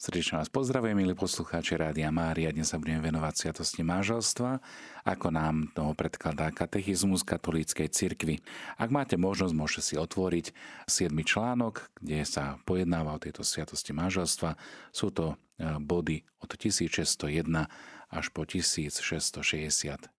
Srdečne vás pozdravujem, milí poslucháči Rádia Mária. Dnes sa budeme venovať sviatosti manželstva, ako nám toho predkladá katechizmus katolíckej cirkvi. Ak máte možnosť, môžete si otvoriť 7. článok, kde sa pojednáva o tejto sviatosti manželstva. Sú to e, body od 1601 až po 1666.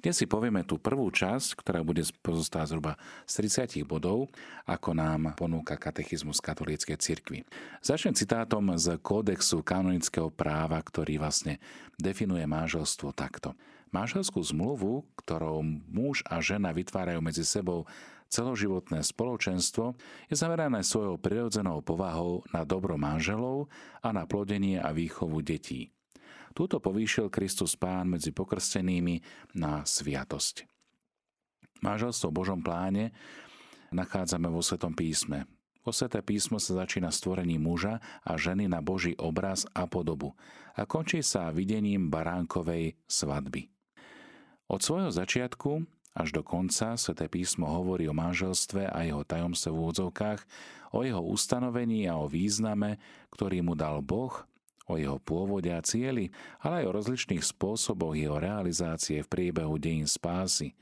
Dnes si povieme tú prvú časť, ktorá bude pozostávať zhruba z 30 bodov, ako nám ponúka katechizmus katolíckej cirkvi. Začnem citátom z kódexu kanonického práva, ktorý vlastne definuje manželstvo takto. Manželskú zmluvu, ktorou muž a žena vytvárajú medzi sebou celoživotné spoločenstvo, je zamerané svojou prirodzenou povahou na dobro manželov a na plodenie a výchovu detí. Túto povýšil Kristus Pán medzi pokrstenými na sviatosť. Máželstvo v Božom pláne nachádzame vo Svetom písme. Vo Sveté písmo sa začína stvorením muža a ženy na Boží obraz a podobu a končí sa videním baránkovej svadby. Od svojho začiatku až do konca Sveté písmo hovorí o manželstve a jeho tajomstve v úvodzovkách, o jeho ustanovení a o význame, ktorý mu dal Boh o jeho pôvode a cieli, ale aj o rozličných spôsoboch jeho realizácie v priebehu dejín spásy,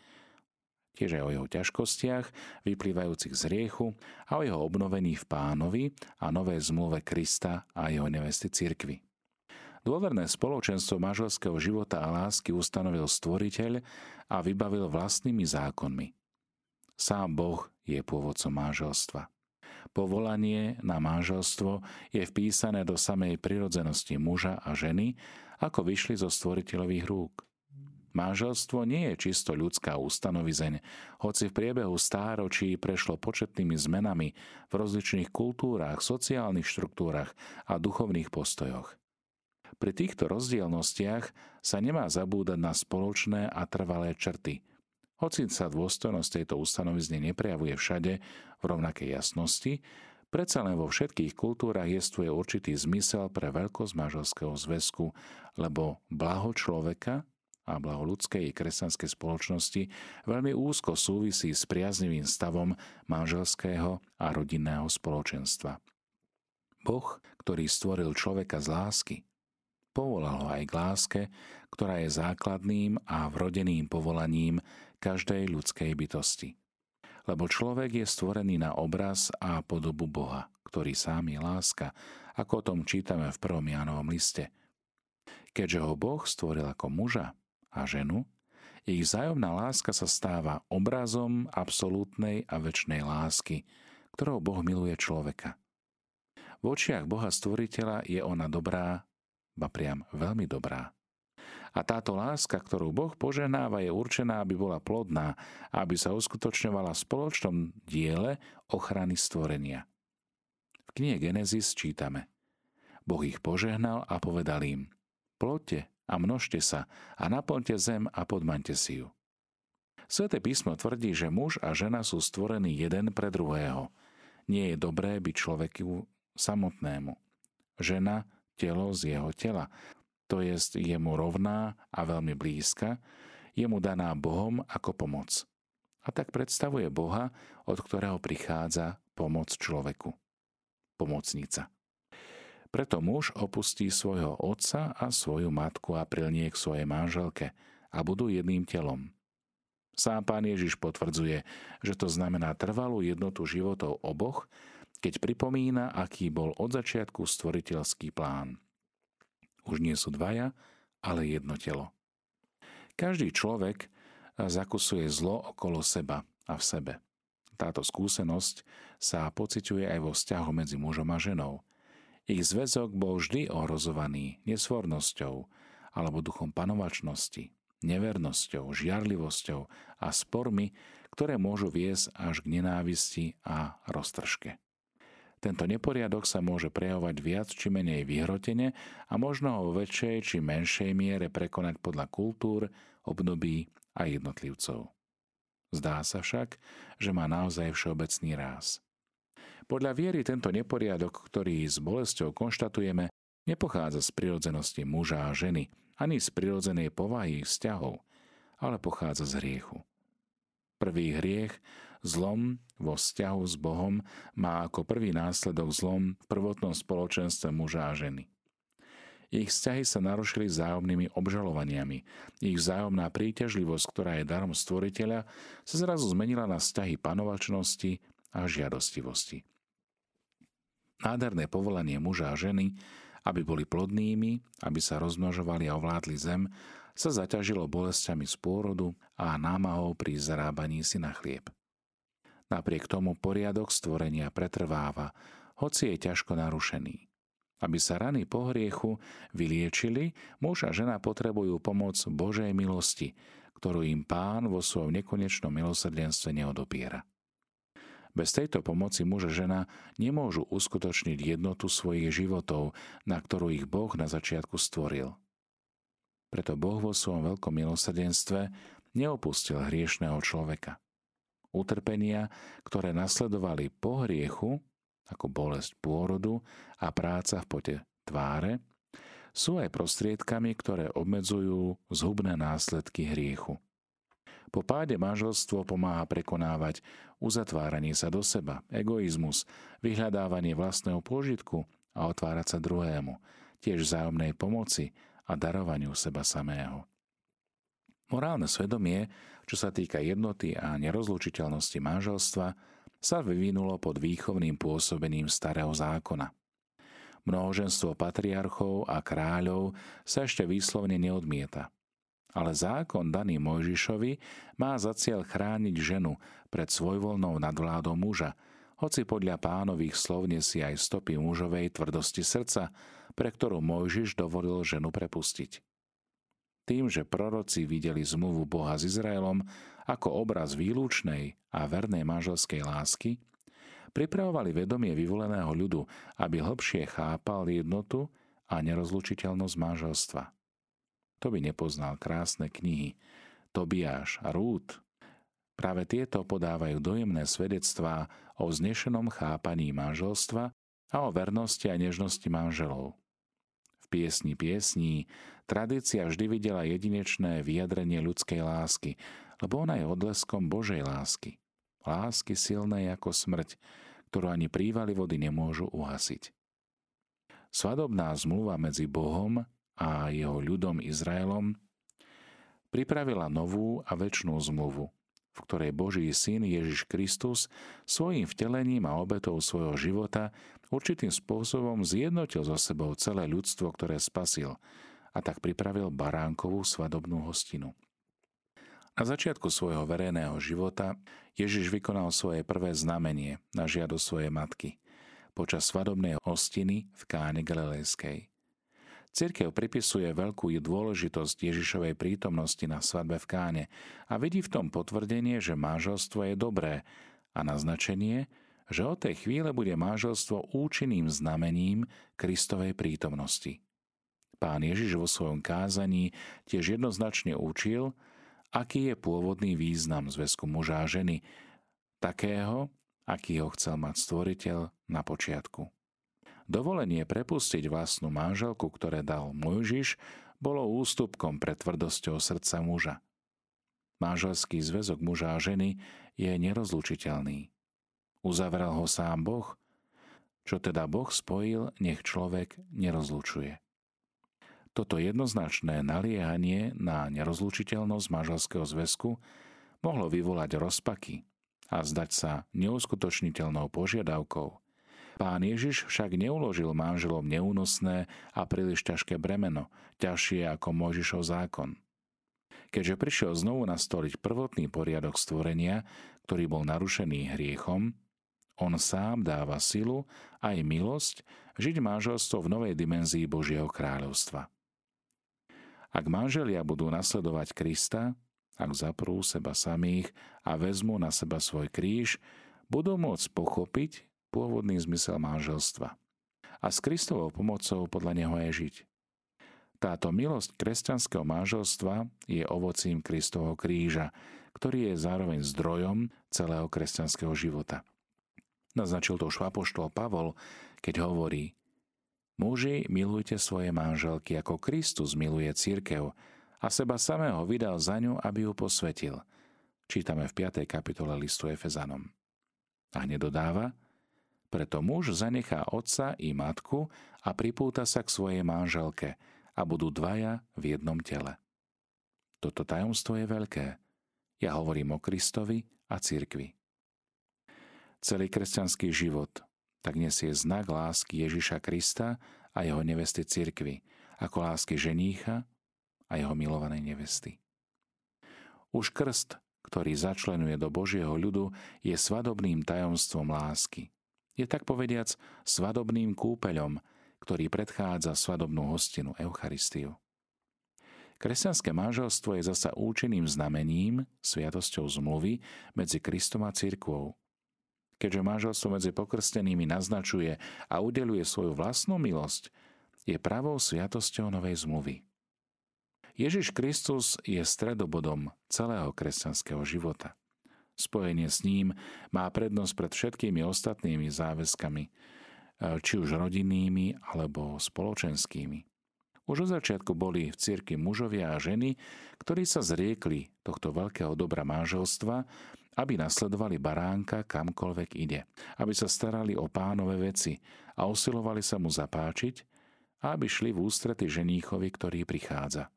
tiež aj o jeho ťažkostiach, vyplývajúcich z riechu a o jeho obnovení v pánovi a nové zmluve Krista a jeho nevesty cirkvy. Dôverné spoločenstvo manželského života a lásky ustanovil stvoriteľ a vybavil vlastnými zákonmi. Sám Boh je pôvodcom manželstva. Povolanie na manželstvo je vpísané do samej prirodzenosti muža a ženy, ako vyšli zo stvoriteľových rúk. Manželstvo nie je čisto ľudská ustanovizeň, hoci v priebehu stáročí prešlo početnými zmenami v rozličných kultúrách, sociálnych štruktúrach a duchovných postojoch. Pri týchto rozdielnostiach sa nemá zabúdať na spoločné a trvalé črty – hoci sa dôstojnosť tejto ustanovizne neprejavuje všade v rovnakej jasnosti, predsa len vo všetkých kultúrach jestuje určitý zmysel pre veľkosť manželského zväzku, lebo blaho človeka a blaho ľudskej i kresťanskej spoločnosti veľmi úzko súvisí s priaznivým stavom manželského a rodinného spoločenstva. Boh, ktorý stvoril človeka z lásky, povolal ho aj k láske, ktorá je základným a vrodeným povolaním každej ľudskej bytosti. Lebo človek je stvorený na obraz a podobu Boha, ktorý sám je láska, ako o tom čítame v prvom Jánovom liste. Keďže ho Boh stvoril ako muža a ženu, ich vzájomná láska sa stáva obrazom absolútnej a väčšnej lásky, ktorou Boh miluje človeka. V očiach Boha Stvoriteľa je ona dobrá, ba priam veľmi dobrá. A táto láska, ktorú Boh poženáva, je určená, aby bola plodná aby sa uskutočňovala v spoločnom diele ochrany stvorenia. V knihe Genesis čítame Boh ich požehnal a povedal im Ploďte a množte sa a naplňte zem a podmaňte si ju. Sveté písmo tvrdí, že muž a žena sú stvorení jeden pre druhého. Nie je dobré byť človeku samotnému. Žena telo z jeho tela to je jemu rovná a veľmi blízka, je mu daná Bohom ako pomoc. A tak predstavuje Boha, od ktorého prichádza pomoc človeku. Pomocnica. Preto muž opustí svojho otca a svoju matku a prilnie k svojej manželke a budú jedným telom. Sám pán Ježiš potvrdzuje, že to znamená trvalú jednotu životov oboch, keď pripomína, aký bol od začiatku stvoriteľský plán. Už nie sú dvaja, ale jedno telo. Každý človek zakusuje zlo okolo seba a v sebe. Táto skúsenosť sa pociťuje aj vo vzťahu medzi mužom a ženou. Ich zväzok bol vždy ohrozovaný nesvornosťou alebo duchom panovačnosti, nevernosťou, žiarlivosťou a spormi, ktoré môžu viesť až k nenávisti a roztržke. Tento neporiadok sa môže prejavovať viac či menej vyhrotene a možno ho vo väčšej či menšej miere prekonať podľa kultúr, období a jednotlivcov. Zdá sa však, že má naozaj všeobecný ráz. Podľa viery tento neporiadok, ktorý s bolesťou konštatujeme, nepochádza z prirodzenosti muža a ženy, ani z prirodzenej povahy ich vzťahov, ale pochádza z hriechu. Prvý hriech Zlom vo vzťahu s Bohom má ako prvý následok zlom v prvotnom spoločenstve muža a ženy. Ich vzťahy sa narušili vzájomnými obžalovaniami. Ich vzájomná príťažlivosť, ktorá je darom stvoriteľa, sa zrazu zmenila na vzťahy panovačnosti a žiadostivosti. Nádherné povolanie muža a ženy, aby boli plodnými, aby sa rozmnožovali a ovládli zem, sa zaťažilo bolestiami z pôrodu a námahou pri zarábaní si na chlieb. Napriek tomu poriadok stvorenia pretrváva, hoci je ťažko narušený. Aby sa rany po hriechu vyliečili, muž a žena potrebujú pomoc Božej milosti, ktorú im pán vo svojom nekonečnom milosrdenstve neodopiera. Bez tejto pomoci muž a žena nemôžu uskutočniť jednotu svojich životov, na ktorú ich Boh na začiatku stvoril. Preto Boh vo svojom veľkom milosrdenstve neopustil hriešného človeka. Utrpenia, ktoré nasledovali po hriechu, ako bolesť pôrodu a práca v pote tváre, sú aj prostriedkami, ktoré obmedzujú zhubné následky hriechu. Po páde manželstvo pomáha prekonávať uzatváranie sa do seba, egoizmus, vyhľadávanie vlastného pôžitku a otvárať sa druhému, tiež vzájomnej pomoci a darovaniu seba samého. Morálne svedomie, čo sa týka jednoty a nerozlučiteľnosti manželstva, sa vyvinulo pod výchovným pôsobením starého zákona. Mnohoženstvo patriarchov a kráľov sa ešte výslovne neodmieta. Ale zákon daný Mojžišovi má za cieľ chrániť ženu pred svojvoľnou nadvládou muža, hoci podľa pánových slov nesie aj stopy mužovej tvrdosti srdca, pre ktorú Mojžiš dovolil ženu prepustiť. Tým, že proroci videli zmluvu Boha s Izraelom ako obraz výlučnej a vernej manželskej lásky, pripravovali vedomie vyvoleného ľudu, aby hlbšie chápal jednotu a nerozlučiteľnosť manželstva. To by nepoznal krásne knihy Tobiáš a Rút. Práve tieto podávajú dojemné svedectvá o vznešenom chápaní manželstva a o vernosti a nežnosti manželov piesni piesní, tradícia vždy videla jedinečné vyjadrenie ľudskej lásky, lebo ona je odleskom Božej lásky. Lásky silnej ako smrť, ktorú ani prívaly vody nemôžu uhasiť. Svadobná zmluva medzi Bohom a jeho ľudom Izraelom pripravila novú a väčšnú zmluvu, v ktorej Boží syn Ježiš Kristus svojim vtelením a obetou svojho života určitým spôsobom zjednotil so sebou celé ľudstvo, ktoré spasil a tak pripravil baránkovú svadobnú hostinu. Na začiatku svojho verejného života Ježiš vykonal svoje prvé znamenie na žiado svojej matky počas svadobnej hostiny v Káne Galilejskej. Cirkev pripisuje veľkú dôležitosť Ježišovej prítomnosti na svadbe v Káne a vidí v tom potvrdenie, že manželstvo je dobré a naznačenie, že od tej chvíle bude manželstvo účinným znamením Kristovej prítomnosti. Pán Ježiš vo svojom kázaní tiež jednoznačne učil, aký je pôvodný význam zväzku muža a ženy, takého, aký ho chcel mať stvoriteľ na počiatku. Dovolenie prepustiť vlastnú manželku, ktoré dal Mojžiš, bolo ústupkom pred tvrdosťou srdca muža. Manželský zväzok muža a ženy je nerozlučiteľný. Uzavrel ho sám Boh, čo teda Boh spojil, nech človek nerozlučuje. Toto jednoznačné naliehanie na nerozlučiteľnosť manželského zväzku mohlo vyvolať rozpaky a zdať sa neuskutočniteľnou požiadavkou – Pán Ježiš však neuložil manželom neúnosné a príliš ťažké bremeno, ťažšie ako Mojžišov zákon. Keďže prišiel znovu nastoliť prvotný poriadok stvorenia, ktorý bol narušený hriechom, on sám dáva silu aj milosť žiť manželstvo v novej dimenzii Božieho kráľovstva. Ak manželia budú nasledovať Krista, ak zaprú seba samých a vezmú na seba svoj kríž, budú môcť pochopiť pôvodný zmysel manželstva a s Kristovou pomocou podľa neho aj žiť. Táto milosť kresťanského manželstva je ovocím Kristovho kríža, ktorý je zároveň zdrojom celého kresťanského života. Naznačil to už Pavol, keď hovorí Muži, milujte svoje manželky, ako Kristus miluje církev a seba samého vydal za ňu, aby ju posvetil, Čítame v 5. kapitole listu Efezanom. A hneď preto muž zanechá otca i matku a pripúta sa k svojej manželke a budú dvaja v jednom tele. Toto tajomstvo je veľké. Ja hovorím o Kristovi a cirkvi. Celý kresťanský život tak nesie znak lásky Ježiša Krista a jeho nevesty cirkvi, ako lásky ženícha a jeho milovanej nevesty. Už krst ktorý začlenuje do Božieho ľudu, je svadobným tajomstvom lásky. Je tak povediac svadobným kúpeľom, ktorý predchádza svadobnú hostinu Eucharistiu. Kresťanské manželstvo je zasa účinným znamením, sviatosťou zmluvy medzi Kristom a cirkvou. Keďže manželstvo medzi pokrstenými naznačuje a udeluje svoju vlastnú milosť, je pravou sviatosťou novej zmluvy. Ježiš Kristus je stredobodom celého kresťanského života. Spojenie s ním má prednosť pred všetkými ostatnými záväzkami, e, či už rodinnými alebo spoločenskými. Už od začiatku boli v cirkvi mužovia a ženy, ktorí sa zriekli tohto veľkého dobra manželstva, aby nasledovali baránka kamkoľvek ide, aby sa starali o pánové veci a usilovali sa mu zapáčiť a aby šli v ústrety ženíchovi, ktorý prichádza.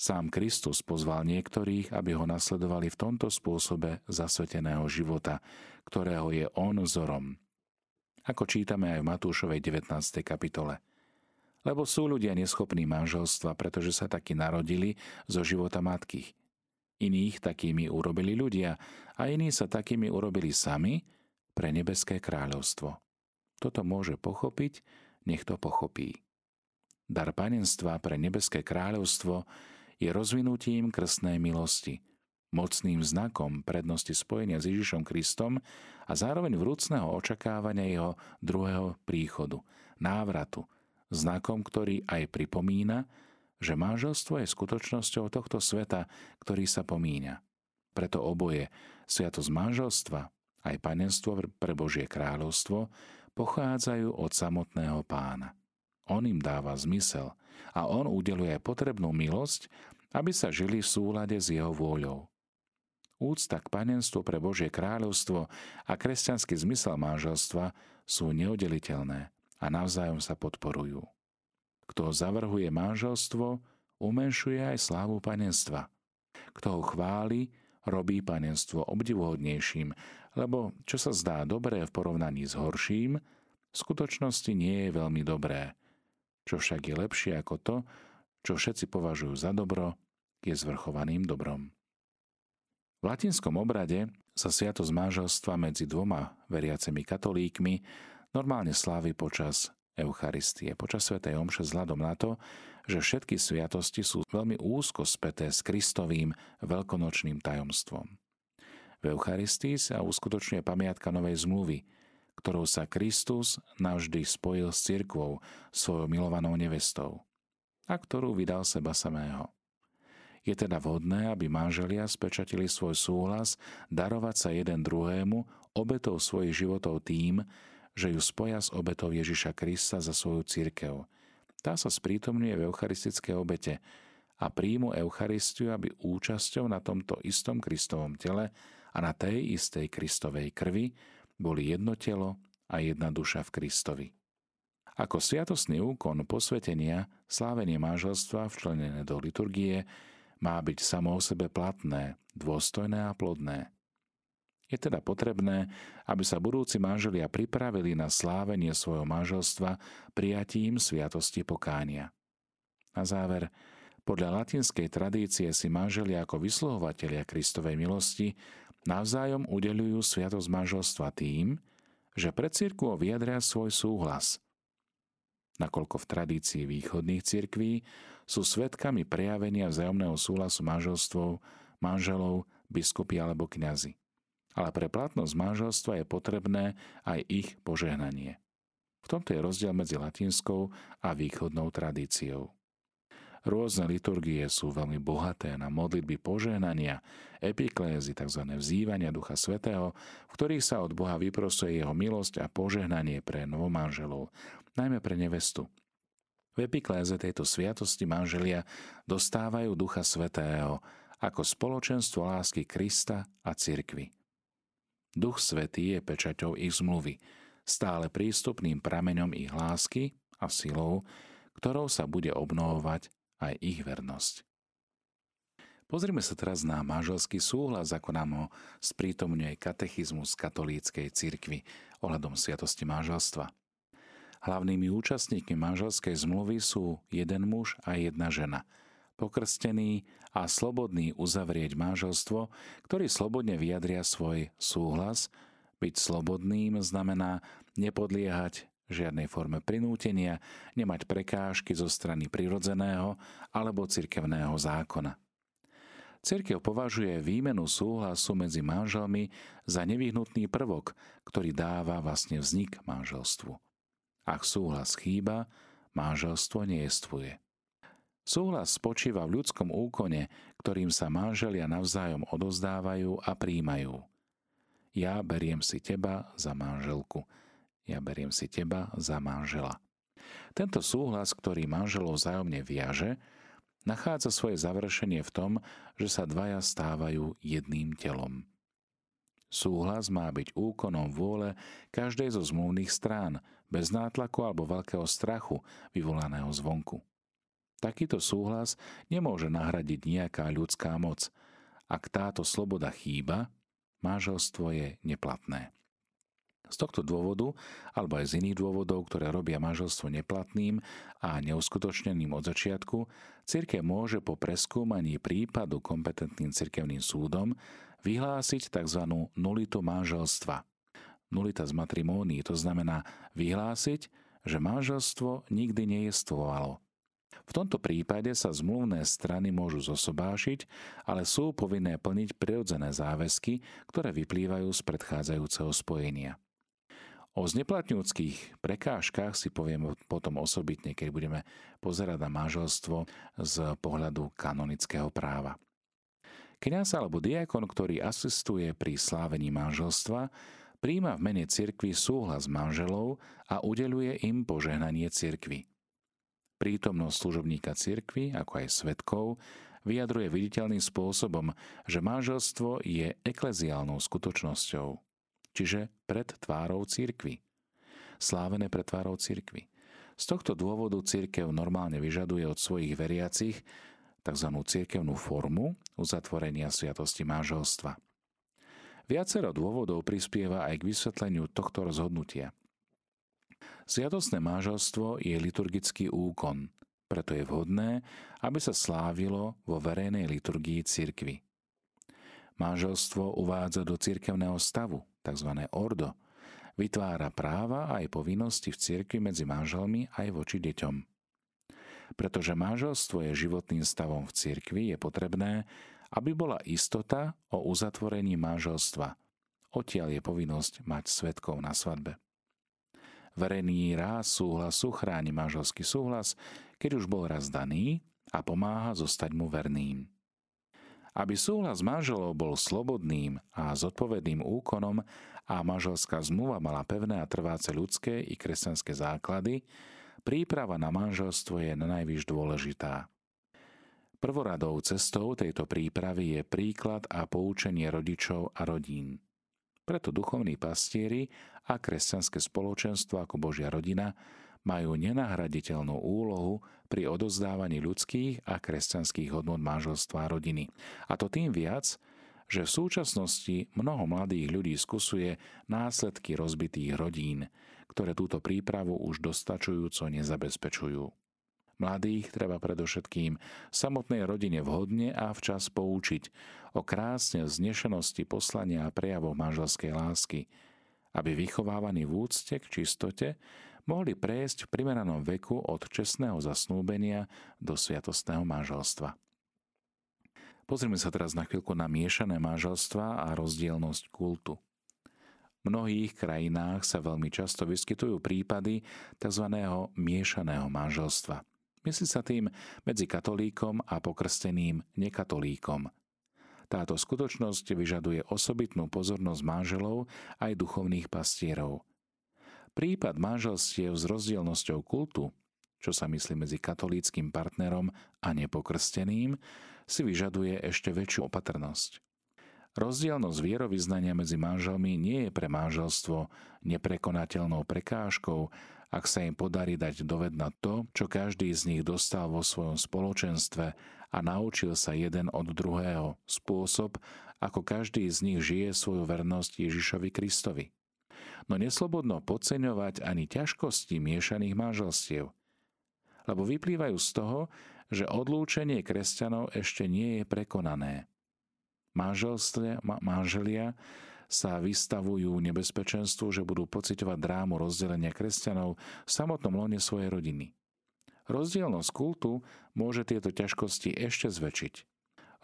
Sám Kristus pozval niektorých, aby ho nasledovali v tomto spôsobe zasveteného života, ktorého je on vzorom. Ako čítame aj v Matúšovej 19. kapitole. Lebo sú ľudia neschopní manželstva, pretože sa takí narodili zo života matky. Iných takými urobili ľudia a iní sa takými urobili sami pre nebeské kráľovstvo. Toto môže pochopiť, nech to pochopí. Dar panenstva pre nebeské kráľovstvo je rozvinutím krstnej milosti, mocným znakom prednosti spojenia s Ježišom Kristom a zároveň vrúcného očakávania jeho druhého príchodu, návratu, znakom, ktorý aj pripomína, že manželstvo je skutočnosťou tohto sveta, ktorý sa pomíňa. Preto oboje, sviatosť manželstva aj panenstvo pre Božie kráľovstvo, pochádzajú od samotného pána. On im dáva zmysel a on udeluje potrebnú milosť, aby sa žili v súlade s jeho vôľou. Úcta k panenstvu pre Božie kráľovstvo a kresťanský zmysel manželstva sú neoddeliteľné a navzájom sa podporujú. Kto zavrhuje manželstvo, umenšuje aj slávu panenstva. Kto ho chváli, robí panenstvo obdivuhodnejším, lebo čo sa zdá dobré v porovnaní s horším, v skutočnosti nie je veľmi dobré. Čo však je lepšie ako to, čo všetci považujú za dobro, je zvrchovaným dobrom. V latinskom obrade sa sviatosť manželstva medzi dvoma veriacimi katolíkmi normálne slávy počas Eucharistie, počas Svetej Omše vzhľadom na to, že všetky sviatosti sú veľmi úzko späté s Kristovým veľkonočným tajomstvom. V Eucharistii sa uskutočňuje pamiatka Novej zmluvy, ktorou sa Kristus navždy spojil s cirkvou, svojou milovanou nevestou a ktorú vydal seba samého. Je teda vhodné, aby manželia spečatili svoj súhlas darovať sa jeden druhému obetou svojich životov tým, že ju spoja s obetou Ježiša Krista za svoju církev. Tá sa sprítomňuje v eucharistickej obete a príjmu Eucharistiu, aby účasťou na tomto istom Kristovom tele a na tej istej Kristovej krvi boli jedno telo a jedna duša v Kristovi. Ako sviatostný úkon posvetenia, slávenie manželstva včlenené do liturgie má byť samo o sebe platné, dôstojné a plodné. Je teda potrebné, aby sa budúci manželia pripravili na slávenie svojho manželstva prijatím sviatosti pokánia. Na záver, podľa latinskej tradície si manželia ako vysluhovatelia Kristovej milosti navzájom udelujú sviatosť manželstva tým, že pred církvou vyjadria svoj súhlas – nakoľko v tradícii východných cirkví sú svetkami prejavenia vzájomného súhlasu manželstvov, manželov, biskupy alebo kňazi. Ale pre platnosť manželstva je potrebné aj ich požehnanie. V tomto je rozdiel medzi latinskou a východnou tradíciou. Rôzne liturgie sú veľmi bohaté na modlitby požehnania, epiklézy, tzv. vzývania Ducha Svetého, v ktorých sa od Boha vyprosuje jeho milosť a požehnanie pre novomanželov, najmä pre nevestu. V epikléze tejto sviatosti manželia dostávajú Ducha Svetého ako spoločenstvo lásky Krista a cirkvy. Duch Svetý je pečaťou ich zmluvy, stále prístupným prameňom ich lásky a silou, ktorou sa bude obnovovať aj ich vernosť. Pozrime sa teraz na manželský súhlas, ako nám ho sprítomňuje katechizmus katolíckej cirkvi ohľadom sviatosti manželstva. Hlavnými účastníkmi manželskej zmluvy sú jeden muž a jedna žena, pokrstený a slobodný uzavrieť manželstvo, ktorí slobodne vyjadria svoj súhlas. Byť slobodným znamená nepodliehať žiadnej forme prinútenia, nemať prekážky zo strany prirodzeného alebo cirkevného zákona. Cirkev považuje výmenu súhlasu medzi manželmi za nevyhnutný prvok, ktorý dáva vlastne vznik manželstvu. Ak súhlas chýba, manželstvo nejestvuje. Súhlas spočíva v ľudskom úkone, ktorým sa manželia navzájom odozdávajú a príjmajú. Ja beriem si teba za manželku. Ja beriem si teba za manžela. Tento súhlas, ktorý manželov vzájomne viaže, nachádza svoje završenie v tom, že sa dvaja stávajú jedným telom. Súhlas má byť úkonom vôle každej zo zmluvných strán, bez nátlaku alebo veľkého strachu vyvolaného zvonku. Takýto súhlas nemôže nahradiť nejaká ľudská moc. Ak táto sloboda chýba, manželstvo je neplatné. Z tohto dôvodu, alebo aj z iných dôvodov, ktoré robia manželstvo neplatným a neuskutočneným od začiatku, cirkev môže po preskúmaní prípadu kompetentným cirkevným súdom vyhlásiť tzv. nulitu manželstva. Nulita z matrimónii to znamená vyhlásiť, že manželstvo nikdy nejestvovalo. V tomto prípade sa zmluvné strany môžu zosobášiť, ale sú povinné plniť prirodzené záväzky, ktoré vyplývajú z predchádzajúceho spojenia. O zneplatňujúckých prekážkach si poviem potom osobitne, keď budeme pozerať na manželstvo z pohľadu kanonického práva. Kňaz alebo diakon, ktorý asistuje pri slávení manželstva, príjma v mene cirkvi súhlas manželov a udeluje im požehnanie cirkvi. Prítomnosť služobníka cirkvi, ako aj svetkov, vyjadruje viditeľným spôsobom, že manželstvo je ekleziálnou skutočnosťou čiže pred tvárou církvy. Slávené pred tvárou církvy. Z tohto dôvodu církev normálne vyžaduje od svojich veriacich tzv. církevnú formu uzatvorenia sviatosti manželstva. Viacero dôvodov prispieva aj k vysvetleniu tohto rozhodnutia. Sviatostné manželstvo je liturgický úkon, preto je vhodné, aby sa slávilo vo verejnej liturgii cirkvy. Manželstvo uvádza do cirkevného stavu, tzv. ordo, vytvára práva aj povinnosti v cirkvi medzi manželmi aj voči deťom. Pretože manželstvo je životným stavom v cirkvi, je potrebné, aby bola istota o uzatvorení manželstva. Odtiaľ je povinnosť mať svetkov na svadbe. Verejný ráz súhlasu chráni manželský súhlas, keď už bol raz daný a pomáha zostať mu verným. Aby súhlas manželov bol slobodným a zodpovedným úkonom a manželská zmluva mala pevné a trváce ľudské i kresťanské základy, príprava na manželstvo je na najvyš dôležitá. Prvoradou cestou tejto prípravy je príklad a poučenie rodičov a rodín. Preto duchovní pastieri a kresťanské spoločenstvo ako Božia rodina majú nenahraditeľnú úlohu pri odozdávaní ľudských a kresťanských hodnot manželstva a rodiny. A to tým viac, že v súčasnosti mnoho mladých ľudí skusuje následky rozbitých rodín, ktoré túto prípravu už dostačujúco nezabezpečujú. Mladých treba predovšetkým samotnej rodine vhodne a včas poučiť o krásne znešenosti poslania a prejavoch manželskej lásky, aby vychovávaní v úcte k čistote mohli prejsť v primeranom veku od čestného zasnúbenia do sviatostného manželstva. Pozrime sa teraz na chvíľku na miešané manželstva a rozdielnosť kultu. V mnohých krajinách sa veľmi často vyskytujú prípady tzv. miešaného manželstva. Myslí sa tým medzi katolíkom a pokrsteným nekatolíkom. Táto skutočnosť vyžaduje osobitnú pozornosť manželov aj duchovných pastierov – Prípad manželstiev s rozdielnosťou kultu čo sa myslí medzi katolíckým partnerom a nepokrsteným, si vyžaduje ešte väčšiu opatrnosť. Rozdielnosť vierovýznania medzi manželmi nie je pre manželstvo neprekonateľnou prekážkou, ak sa im podarí dať dovedna to, čo každý z nich dostal vo svojom spoločenstve a naučil sa jeden od druhého, spôsob, ako každý z nich žije svoju vernosť Ježišovi Kristovi. No neslobodno podceňovať ani ťažkosti miešaných manželstiev, lebo vyplývajú z toho, že odlúčenie kresťanov ešte nie je prekonané. Manželia sa vystavujú nebezpečenstvu, že budú pocitovať drámu rozdelenia kresťanov v samotnom lone svojej rodiny. Rozdielnosť kultu môže tieto ťažkosti ešte zväčšiť.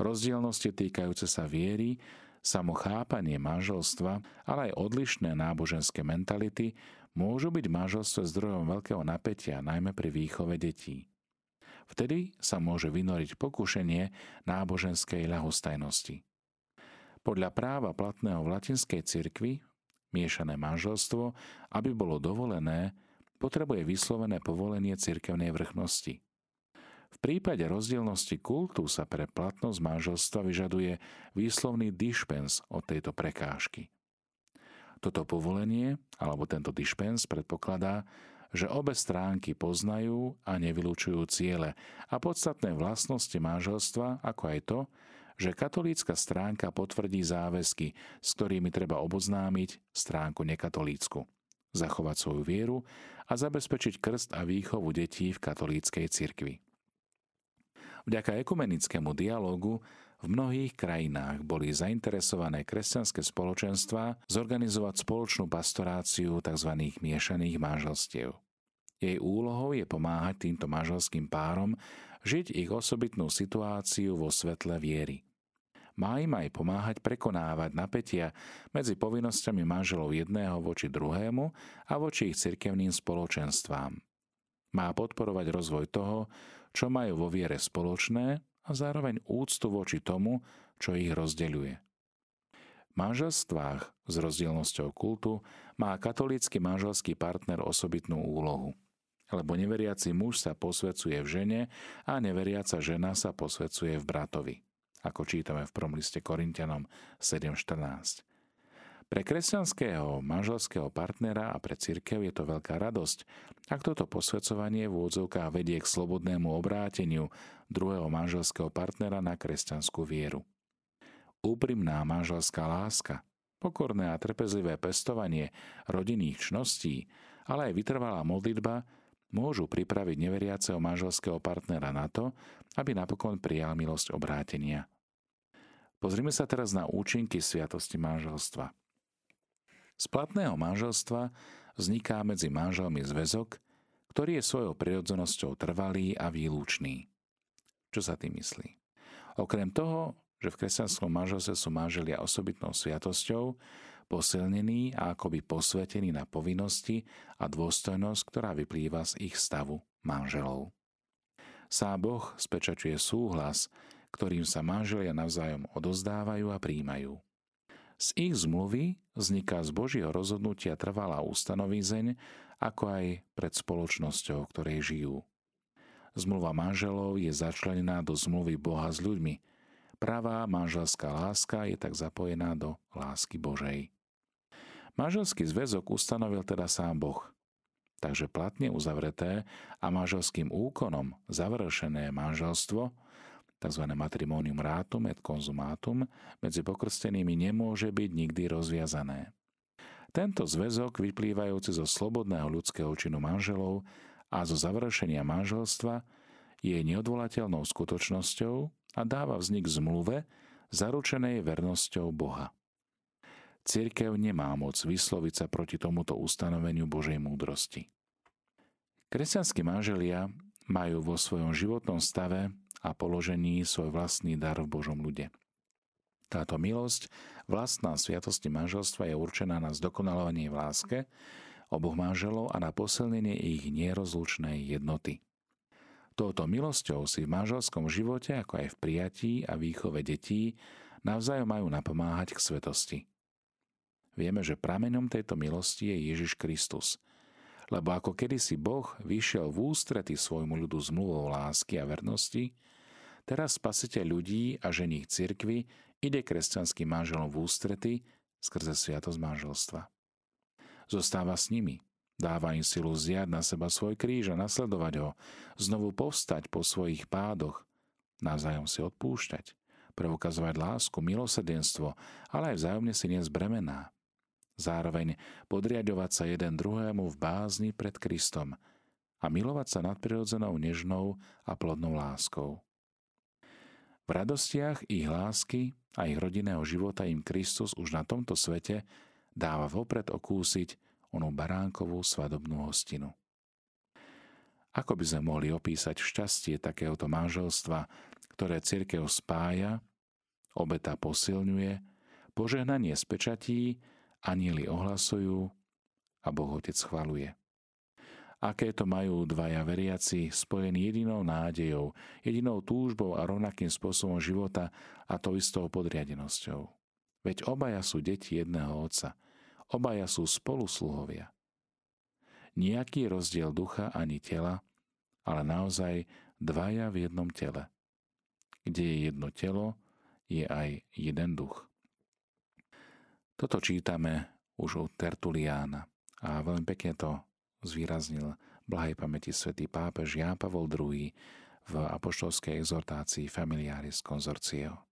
Rozdielnosti týkajúce sa viery, samo chápanie manželstva, ale aj odlišné náboženské mentality môžu byť manželstve zdrojom veľkého napätia, najmä pri výchove detí. Vtedy sa môže vynoriť pokušenie náboženskej ľahostajnosti. Podľa práva platného v latinskej cirkvi miešané manželstvo, aby bolo dovolené, potrebuje vyslovené povolenie cirkevnej vrchnosti. V prípade rozdielnosti kultu sa pre platnosť manželstva vyžaduje výslovný dispens od tejto prekážky. Toto povolenie, alebo tento dispens predpokladá, že obe stránky poznajú a nevylučujú ciele a podstatné vlastnosti manželstva, ako aj to, že katolícka stránka potvrdí záväzky, s ktorými treba oboznámiť stránku nekatolícku, zachovať svoju vieru a zabezpečiť krst a výchovu detí v katolíckej cirkvi. Vďaka ekumenickému dialogu v mnohých krajinách boli zainteresované kresťanské spoločenstva zorganizovať spoločnú pastoráciu tzv. miešaných manželstiev. Jej úlohou je pomáhať týmto manželským párom žiť ich osobitnú situáciu vo svetle viery. Má im aj pomáhať prekonávať napätia medzi povinnosťami manželov jedného voči druhému a voči ich cirkevným spoločenstvám. Má podporovať rozvoj toho, čo majú vo viere spoločné a zároveň úctu voči tomu, čo ich rozdeľuje. V manželstvách s rozdielnosťou kultu má katolícky manželský partner osobitnú úlohu. Lebo neveriaci muž sa posvecuje v žene a neveriaca žena sa posvecuje v bratovi. Ako čítame v promliste Korintianom 7.14. Pre kresťanského manželského partnera a pre cirkev je to veľká radosť, ak toto posvedcovanie v úvodzovkách vedie k slobodnému obráteniu druhého manželského partnera na kresťanskú vieru. Úprimná manželská láska, pokorné a trpezlivé pestovanie rodinných čností, ale aj vytrvalá modlitba môžu pripraviť neveriaceho manželského partnera na to, aby napokon prijal milosť obrátenia. Pozrime sa teraz na účinky sviatosti manželstva. Z platného manželstva vzniká medzi manželmi zväzok, ktorý je svojou prirodzenosťou trvalý a výlučný. Čo sa tým myslí? Okrem toho, že v kresťanskom manželstve sú manželia osobitnou sviatosťou, posilnení a akoby posvetení na povinnosti a dôstojnosť, ktorá vyplýva z ich stavu manželov. Sám Boh spečačuje súhlas, ktorým sa manželia navzájom odozdávajú a príjmajú. Z ich zmluvy vzniká z Božieho rozhodnutia trvalá ustanovízeň, ako aj pred spoločnosťou, v ktorej žijú. Zmluva manželov je začlenená do zmluvy Boha s ľuďmi. Pravá manželská láska je tak zapojená do lásky Božej. Manželský zväzok ustanovil teda sám Boh. Takže platne uzavreté a manželským úkonom završené manželstvo tzv. matrimonium ratum et consumatum, medzi pokrstenými nemôže byť nikdy rozviazané. Tento zväzok, vyplývajúci zo slobodného ľudského činu manželov a zo završenia manželstva, je neodvolateľnou skutočnosťou a dáva vznik zmluve, zaručenej vernosťou Boha. Cirkev nemá moc vysloviť sa proti tomuto ustanoveniu Božej múdrosti. Kresťanskí manželia majú vo svojom životnom stave a položení svoj vlastný dar v Božom ľude. Táto milosť, vlastná sviatosti manželstva je určená na zdokonalovanie v láske oboch manželov a na posilnenie ich nerozlučnej jednoty. Touto milosťou si v manželskom živote, ako aj v prijatí a výchove detí, navzájom majú napomáhať k svetosti. Vieme, že prameňom tejto milosti je Ježiš Kristus. Lebo ako kedysi Boh vyšiel v ústrety svojmu ľudu zmluvou lásky a vernosti, teraz spasiteľ ľudí a ženích cirkvy ide kresťanským manželom v ústrety skrze sviatosť manželstva. Zostáva s nimi, dáva im silu zjať na seba svoj kríž a nasledovať ho, znovu povstať po svojich pádoch, navzájom si odpúšťať, preukazovať lásku, milosedenstvo, ale aj vzájomne si niesť bremená. Zároveň podriadovať sa jeden druhému v bázni pred Kristom a milovať sa nadprirodzenou nežnou a plodnou láskou. V radostiach ich lásky a ich rodinného života im Kristus už na tomto svete dáva vopred okúsiť onú baránkovú svadobnú hostinu. Ako by sme mohli opísať šťastie takéhoto manželstva, ktoré cirkev spája, obeta posilňuje, požehnanie spečatí, anieli ohlasujú a Boh Otec chvaluje aké to majú dvaja veriaci spojení jedinou nádejou, jedinou túžbou a rovnakým spôsobom života a to istou podriadenosťou. Veď obaja sú deti jedného otca, obaja sú spolusluhovia. Nijaký rozdiel ducha ani tela, ale naozaj dvaja v jednom tele. Kde je jedno telo, je aj jeden duch. Toto čítame už u Tertuliána a veľmi pekne to zvýraznil blahej pamäti svätý pápež Ján Pavol II v apoštolskej exhortácii Familiaris Consortio.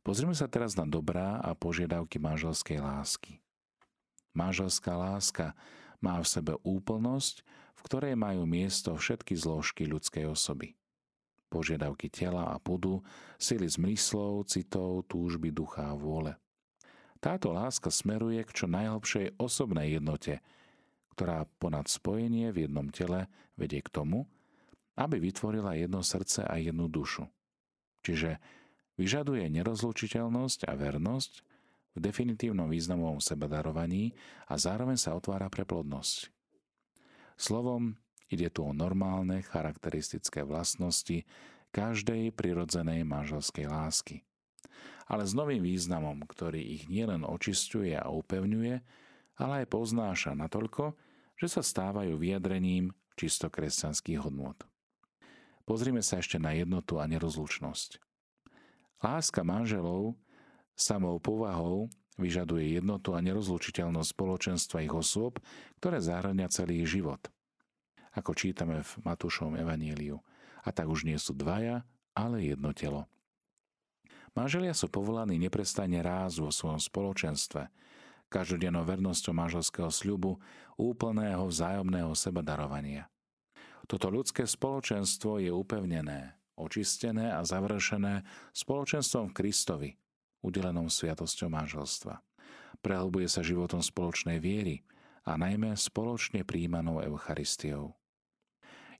Pozrime sa teraz na dobrá a požiadavky manželskej lásky. Manželská láska má v sebe úplnosť, v ktorej majú miesto všetky zložky ľudskej osoby. Požiadavky tela a pudu, sily zmyslov, citov, túžby ducha a vôle. Táto láska smeruje k čo najhlbšej osobnej jednote, ktorá ponad spojenie v jednom tele vedie k tomu, aby vytvorila jedno srdce a jednu dušu. Čiže vyžaduje nerozlučiteľnosť a vernosť v definitívnom významovom sebadarovaní a zároveň sa otvára pre plodnosť. Slovom, ide tu o normálne charakteristické vlastnosti každej prirodzenej manželskej lásky. Ale s novým významom, ktorý ich nielen očistuje a upevňuje, ale aj poznáša natoľko, že sa stávajú vyjadrením čisto kresťanských hodnôt. Pozrime sa ešte na jednotu a nerozlučnosť. Láska manželov samou povahou vyžaduje jednotu a nerozlučiteľnosť spoločenstva ich osôb, ktoré zahrania celý ich život. Ako čítame v Matúšovom evaníliu. A tak už nie sú dvaja, ale jedno telo. Manželia sú povolaní neprestane ráz vo svojom spoločenstve, každodennou vernosťou manželského sľubu, úplného vzájomného sebadarovania. Toto ľudské spoločenstvo je upevnené, očistené a završené spoločenstvom v Kristovi, udelenom sviatosťou manželstva. Prehlbuje sa životom spoločnej viery a najmä spoločne príjmanou Eucharistiou.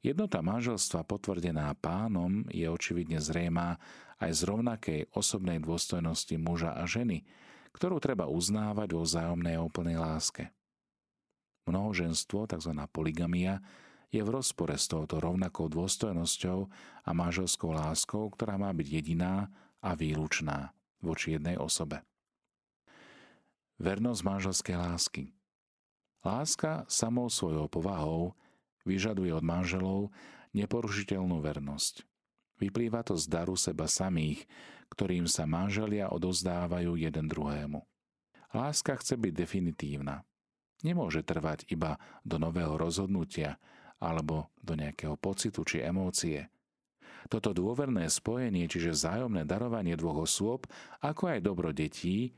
Jednota manželstva potvrdená pánom je očividne zrejmá aj z rovnakej osobnej dôstojnosti muža a ženy, ktorú treba uznávať vo vzájomnej úplnej láske. Mnohoženstvo, tzv. poligamia, je v rozpore s touto rovnakou dôstojnosťou a manželskou láskou, ktorá má byť jediná a výlučná voči jednej osobe. Vernosť manželskej lásky. Láska samou svojou povahou vyžaduje od manželov neporušiteľnú vernosť. Vyplýva to z daru seba samých, ktorým sa manželia odozdávajú jeden druhému. Láska chce byť definitívna. Nemôže trvať iba do nového rozhodnutia alebo do nejakého pocitu či emócie. Toto dôverné spojenie, čiže vzájomné darovanie dvoch osôb, ako aj dobro detí,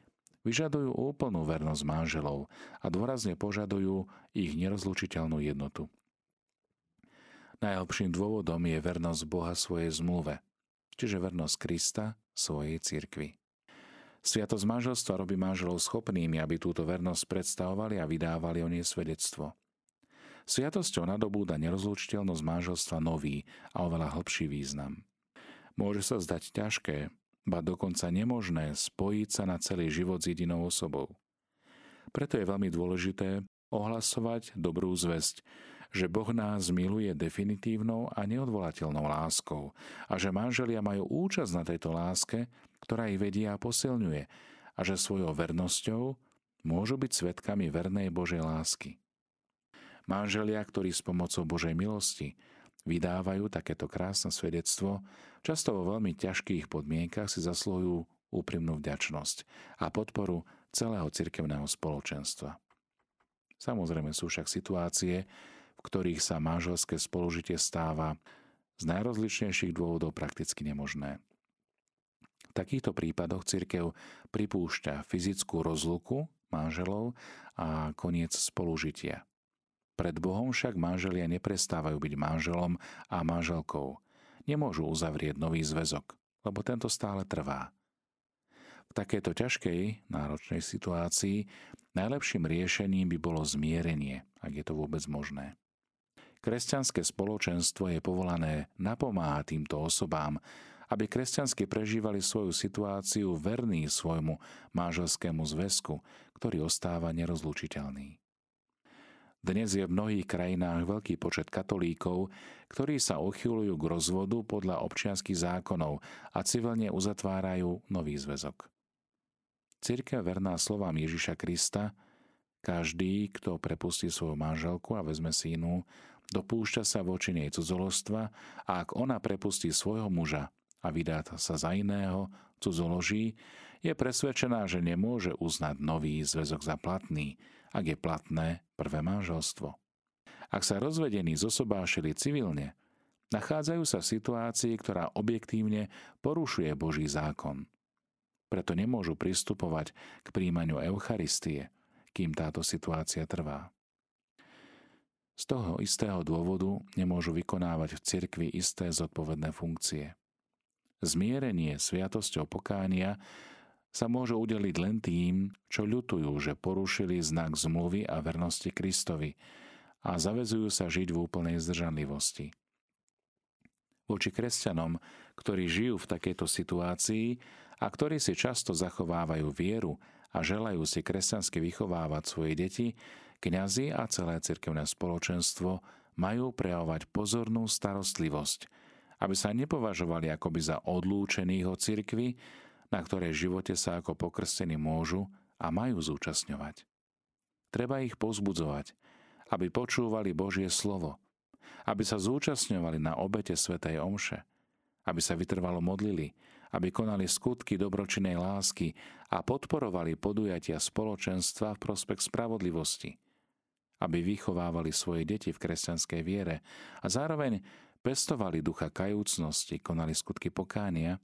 vyžadujú úplnú vernosť manželov a dôrazne požadujú ich nerozlučiteľnú jednotu. Najlepším dôvodom je vernosť Boha svojej zmluve, čiže vernosť Krista svojej cirkvi. Sviatosť manželstva robí manželov schopnými, aby túto vernosť predstavovali a vydávali o nej svedectvo. Sviatosťou nadobúda nerozlučiteľnosť manželstva nový a oveľa hlbší význam. Môže sa zdať ťažké, ba dokonca nemožné spojiť sa na celý život s jedinou osobou. Preto je veľmi dôležité ohlasovať dobrú zväzť, že Boh nás miluje definitívnou a neodvolateľnou láskou a že manželia majú účasť na tejto láske, ktorá ich vedie a posilňuje a že svojou vernosťou môžu byť svetkami vernej Božej lásky. Manželia, ktorí s pomocou Božej milosti vydávajú takéto krásne svedectvo, často vo veľmi ťažkých podmienkach si zaslúhujú úprimnú vďačnosť a podporu celého cirkevného spoločenstva. Samozrejme sú však situácie, v ktorých sa manželské spolužitie stáva z najrozličnejších dôvodov prakticky nemožné. V takýchto prípadoch cirkev pripúšťa fyzickú rozluku manželov a koniec spolužitia. Pred Bohom však manželia neprestávajú byť manželom a manželkou. Nemôžu uzavrieť nový zväzok, lebo tento stále trvá. V takejto ťažkej, náročnej situácii najlepším riešením by bolo zmierenie, ak je to vôbec možné. Kresťanské spoločenstvo je povolané napomáhať týmto osobám, aby kresťansky prežívali svoju situáciu verný svojmu manželskému zväzku, ktorý ostáva nerozlučiteľný. Dnes je v mnohých krajinách veľký počet katolíkov, ktorí sa uchylujú k rozvodu podľa občianských zákonov a civilne uzatvárajú nový zväzok. Cirkev verná slovám Ježiša Krista, každý, kto prepustí svoju manželku a vezme si inú, dopúšťa sa voči nej cudzolostva a ak ona prepustí svojho muža a vydá sa za iného, cudzoloží, je presvedčená, že nemôže uznať nový zväzok za platný, ak je platné prvé manželstvo. Ak sa rozvedení zosobášili civilne, nachádzajú sa v situácii, ktorá objektívne porušuje Boží zákon. Preto nemôžu pristupovať k príjmaniu Eucharistie, kým táto situácia trvá. Z toho istého dôvodu nemôžu vykonávať v cirkvi isté zodpovedné funkcie. Zmierenie sviatosťou pokánia sa môžu udeliť len tým, čo ľutujú, že porušili znak zmluvy a vernosti Kristovi a zavezujú sa žiť v úplnej zdržanlivosti. Voči kresťanom, ktorí žijú v takejto situácii a ktorí si často zachovávajú vieru a želajú si kresťansky vychovávať svoje deti, kňazi a celé cirkevné spoločenstvo majú prejavovať pozornú starostlivosť, aby sa nepovažovali akoby za odlúčených od cirkvy, na ktorej živote sa ako pokrstení môžu a majú zúčastňovať. Treba ich pozbudzovať, aby počúvali Božie slovo, aby sa zúčastňovali na obete Svetej Omše, aby sa vytrvalo modlili, aby konali skutky dobročinej lásky a podporovali podujatia spoločenstva v prospech spravodlivosti, aby vychovávali svoje deti v kresťanskej viere a zároveň pestovali ducha kajúcnosti, konali skutky pokánia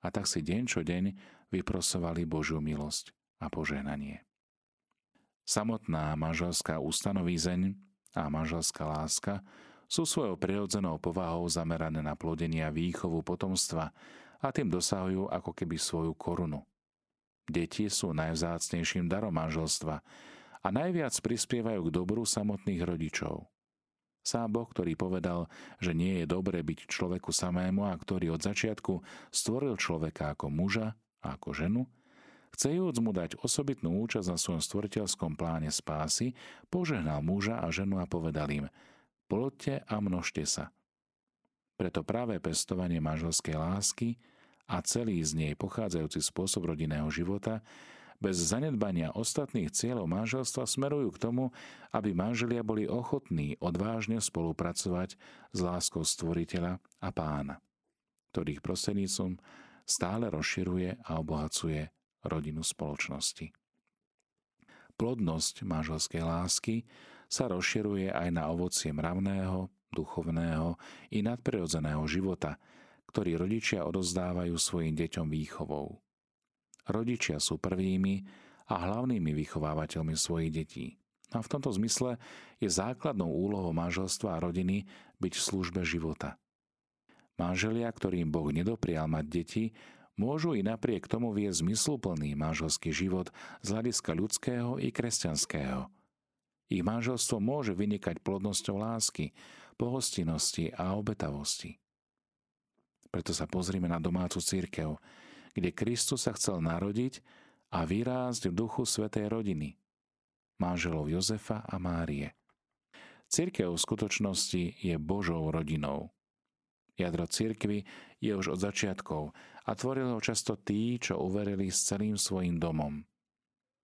a tak si deň čo deň vyprosovali Božiu milosť a požehnanie. Samotná manželská ustanovízeň a manželská láska sú svojou prirodzenou povahou zamerané na plodenie a výchovu potomstva a tým dosahujú ako keby svoju korunu. Deti sú najvzácnejším darom manželstva a najviac prispievajú k dobru samotných rodičov. Sám Boh, ktorý povedal, že nie je dobre byť človeku samému a ktorý od začiatku stvoril človeka ako muža a ako ženu, chcejúc mu dať osobitnú účasť na svojom stvoriteľskom pláne spásy, požehnal muža a ženu a povedal im Plodte a množte sa. Preto práve pestovanie manželskej lásky a celý z nej pochádzajúci spôsob rodinného života bez zanedbania ostatných cieľov manželstva smerujú k tomu, aby manželia boli ochotní odvážne spolupracovať s láskou stvoriteľa a pána, ktorých prostrednícom stále rozširuje a obohacuje rodinu spoločnosti. Plodnosť manželskej lásky sa rozširuje aj na ovocie mravného, duchovného i nadprirodzeného života, ktorý rodičia odozdávajú svojim deťom výchovou. Rodičia sú prvými a hlavnými vychovávateľmi svojich detí. A v tomto zmysle je základnou úlohou manželstva a rodiny byť v službe života. Manželia, ktorým Boh nedoprial mať deti, môžu i napriek tomu viesť zmysluplný manželský život z hľadiska ľudského i kresťanského. Ich manželstvo môže vynikať plodnosťou lásky, pohostinnosti a obetavosti. Preto sa pozrime na domácu církev, kde Kristus sa chcel narodiť a vyrásť v duchu svetej rodiny, manželov Jozefa a Márie. Církev v skutočnosti je Božou rodinou. Jadro církvy je už od začiatkov a tvorili ho často tí, čo uverili s celým svojim domom.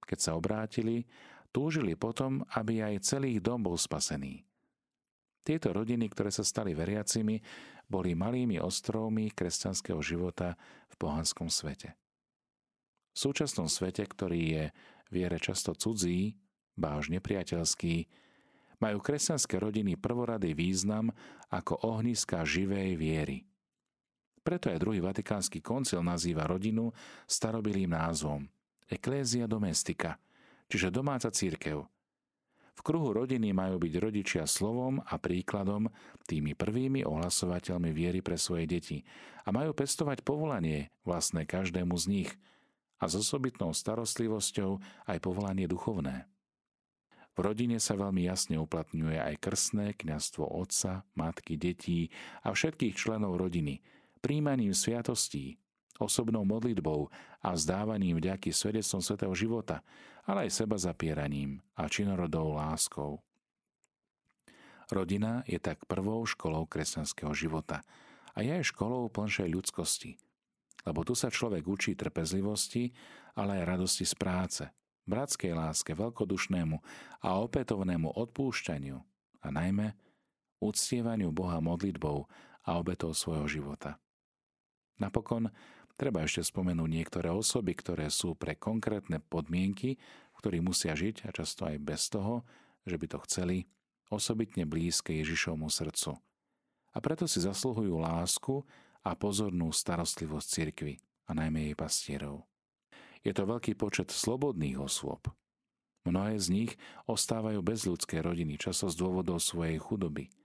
Keď sa obrátili, túžili potom, aby aj celý dom bol spasený. Tieto rodiny, ktoré sa stali veriacimi, boli malými ostrovmi kresťanského života v pohanskom svete. V súčasnom svete, ktorý je viere často cudzí, báž nepriateľský, majú kresťanské rodiny prvoradý význam ako ohniska živej viery. Preto aj druhý vatikánsky koncil nazýva rodinu starobilým názvom Ecclesia domestika, čiže domáca církev – v kruhu rodiny majú byť rodičia slovom a príkladom tými prvými ohlasovateľmi viery pre svoje deti a majú pestovať povolanie vlastné každému z nich a s osobitnou starostlivosťou aj povolanie duchovné. V rodine sa veľmi jasne uplatňuje aj krstné kňazstvo otca, matky, detí a všetkých členov rodiny, príjmaním sviatostí, osobnou modlitbou a vzdávaním vďaky svedectvom svetého života, ale aj seba zapieraním a činorodou láskou. Rodina je tak prvou školou kresťanského života a je aj školou plnšej ľudskosti, lebo tu sa človek učí trpezlivosti, ale aj radosti z práce, bratskej láske, veľkodušnému a opätovnému odpúšťaniu a najmä uctievaniu Boha modlitbou a obetou svojho života. Napokon Treba ešte spomenúť niektoré osoby, ktoré sú pre konkrétne podmienky, v ktorých musia žiť a často aj bez toho, že by to chceli, osobitne blízke Ježišovmu srdcu. A preto si zasluhujú lásku a pozornú starostlivosť cirkvy a najmä jej pastierov. Je to veľký počet slobodných osôb. Mnohé z nich ostávajú bez ľudskej rodiny, často z dôvodov svojej chudoby –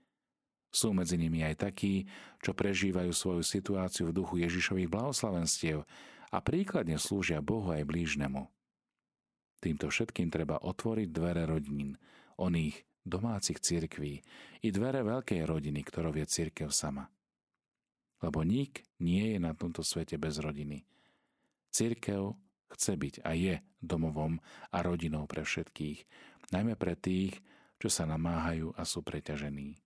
sú medzi nimi aj takí, čo prežívajú svoju situáciu v duchu Ježišových blahoslavenstiev a príkladne slúžia Bohu aj blížnemu. Týmto všetkým treba otvoriť dvere rodín, oných domácich cirkví i dvere veľkej rodiny, ktorou je cirkev sama. Lebo nik nie je na tomto svete bez rodiny. Cirkev chce byť a je domovom a rodinou pre všetkých, najmä pre tých, čo sa namáhajú a sú preťažení.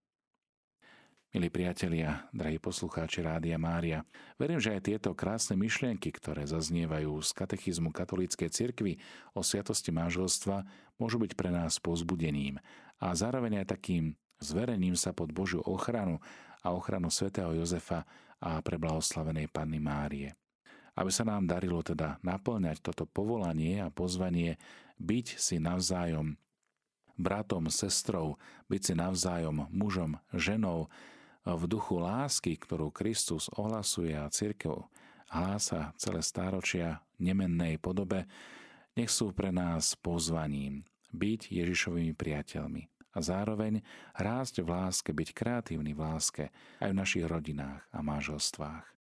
Milí priatelia, drahí poslucháči Rádia Mária, verím, že aj tieto krásne myšlienky, ktoré zaznievajú z katechizmu katolíckej cirkvi o sviatosti manželstva, môžu byť pre nás pozbudením a zároveň aj takým zverením sa pod Božiu ochranu a ochranu svätého Jozefa a preblahoslavenej Panny Márie. Aby sa nám darilo teda naplňať toto povolanie a pozvanie byť si navzájom bratom, sestrou, byť si navzájom mužom, ženou, v duchu lásky, ktorú Kristus ohlasuje a církev hlása celé stáročia nemennej podobe, nech sú pre nás pozvaním byť Ježišovými priateľmi a zároveň rásť v láske, byť kreatívny v láske aj v našich rodinách a manželstvách.